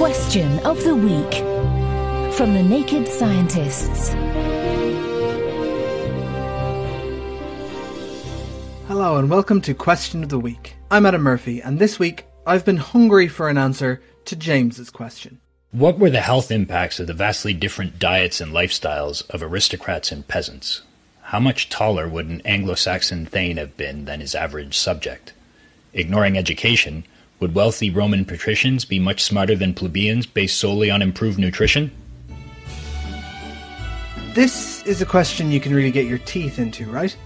Question of the Week from the Naked Scientists. Hello and welcome to Question of the Week. I'm Adam Murphy, and this week I've been hungry for an answer to James's question. What were the health impacts of the vastly different diets and lifestyles of aristocrats and peasants? How much taller would an Anglo Saxon thane have been than his average subject? Ignoring education, would wealthy Roman patricians be much smarter than plebeians based solely on improved nutrition? This is a question you can really get your teeth into, right?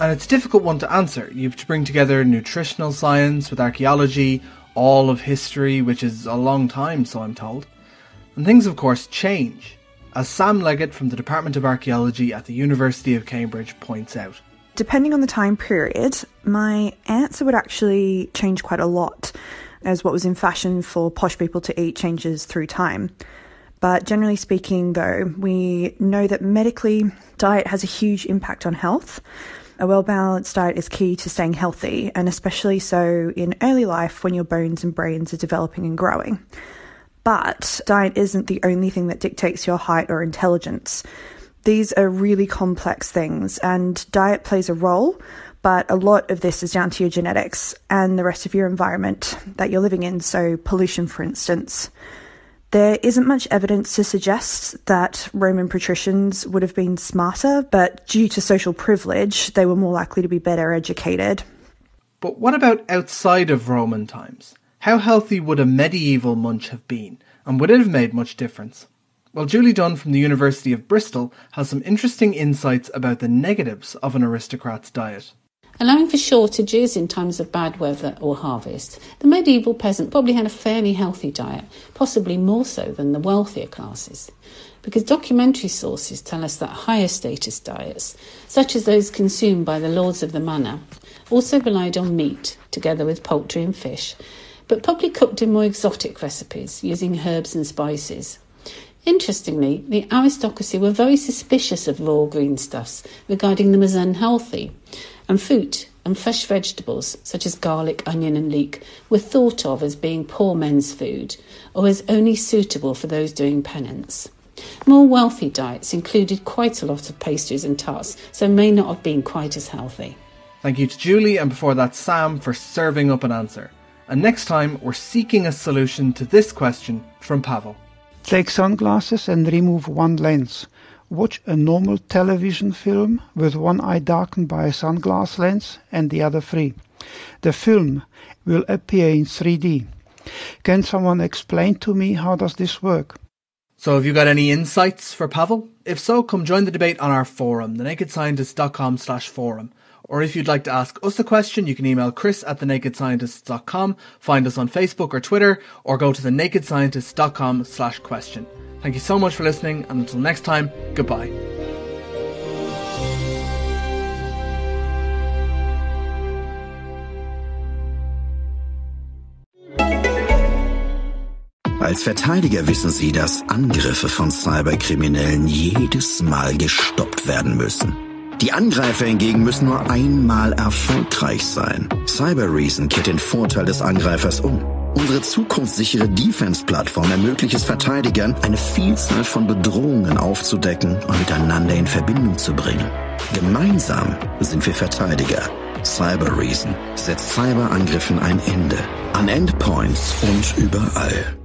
And it's a difficult one to answer. You have to bring together nutritional science with archaeology, all of history, which is a long time, so I'm told. And things, of course, change, as Sam Leggett from the Department of Archaeology at the University of Cambridge points out. Depending on the time period, my answer would actually change quite a lot as what was in fashion for posh people to eat changes through time. But generally speaking, though, we know that medically, diet has a huge impact on health. A well balanced diet is key to staying healthy, and especially so in early life when your bones and brains are developing and growing. But diet isn't the only thing that dictates your height or intelligence. These are really complex things, and diet plays a role, but a lot of this is down to your genetics and the rest of your environment that you're living in, so pollution, for instance. There isn't much evidence to suggest that Roman patricians would have been smarter, but due to social privilege, they were more likely to be better educated. But what about outside of Roman times? How healthy would a medieval munch have been, and would it have made much difference? Well, Julie Dunne from the University of Bristol has some interesting insights about the negatives of an aristocrat's diet. Allowing for shortages in times of bad weather or harvest, the medieval peasant probably had a fairly healthy diet, possibly more so than the wealthier classes. Because documentary sources tell us that higher status diets, such as those consumed by the lords of the manor, also relied on meat together with poultry and fish, but probably cooked in more exotic recipes using herbs and spices. Interestingly, the aristocracy were very suspicious of raw greenstuffs, regarding them as unhealthy and fruit and fresh vegetables such as garlic, onion, and leek were thought of as being poor men's food or as only suitable for those doing penance. More wealthy diets included quite a lot of pastries and tarts, so may not have been quite as healthy. Thank you to Julie and before that Sam for serving up an answer. And next time we're seeking a solution to this question from Pavel. Take sunglasses and remove one lens. Watch a normal television film with one eye darkened by a sunglass lens and the other free. The film will appear in 3D. Can someone explain to me how does this work? So have you got any insights for Pavel? If so, come join the debate on our forum, thenakedscientist.com slash forum. Or if you'd like to ask us a question, you can email chris at thenakedscientist.com, find us on Facebook or Twitter, or go to thenakedscientist.com slash question. Thank you so much for listening, and until next time, goodbye. Als Verteidiger wissen Sie, dass Angriffe von Cyberkriminellen jedes Mal gestoppt werden müssen. Die Angreifer hingegen müssen nur einmal erfolgreich sein. Cyber Reason kehrt den Vorteil des Angreifers um. Unsere zukunftssichere Defense-Plattform ermöglicht es Verteidigern, eine Vielzahl von Bedrohungen aufzudecken und miteinander in Verbindung zu bringen. Gemeinsam sind wir Verteidiger. Cyber Reason setzt Cyberangriffen ein Ende. An Endpoints und überall.